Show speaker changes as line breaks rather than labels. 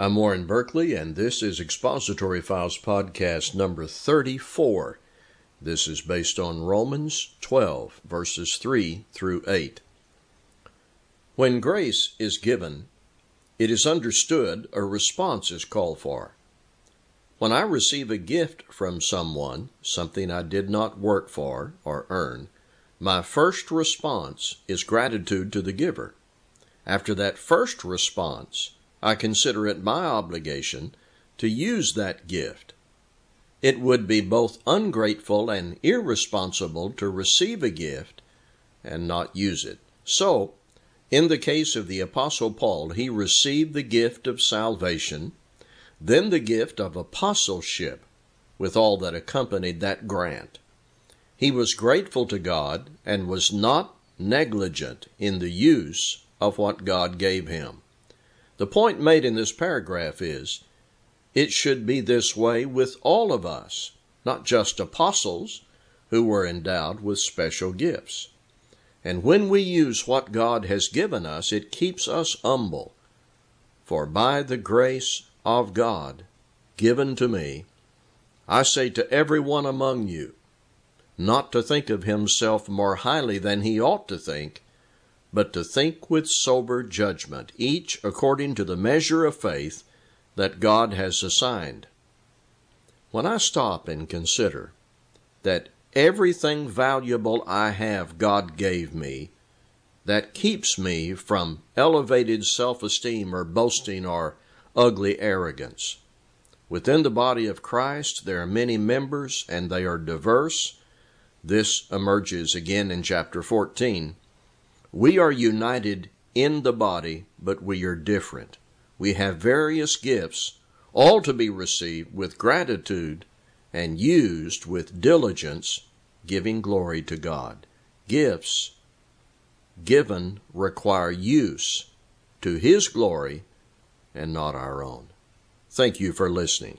I'm Warren Berkeley, and this is Expository Files Podcast number 34. This is based on Romans 12, verses 3 through 8. When grace is given, it is understood a response is called for. When I receive a gift from someone, something I did not work for or earn, my first response is gratitude to the giver. After that first response, I consider it my obligation to use that gift. It would be both ungrateful and irresponsible to receive a gift and not use it. So, in the case of the Apostle Paul, he received the gift of salvation, then the gift of apostleship with all that accompanied that grant. He was grateful to God and was not negligent in the use of what God gave him. The point made in this paragraph is it should be this way with all of us, not just apostles who were endowed with special gifts. And when we use what God has given us, it keeps us humble. For by the grace of God given to me, I say to every one among you, not to think of himself more highly than he ought to think, but to think with sober judgment, each according to the measure of faith that God has assigned. When I stop and consider that everything valuable I have God gave me, that keeps me from elevated self esteem or boasting or ugly arrogance. Within the body of Christ, there are many members and they are diverse. This emerges again in chapter 14 we are united in the body, but we are different. We have various gifts, all to be received with gratitude and used with diligence, giving glory to God. Gifts given require use to His glory and not our own. Thank you for listening.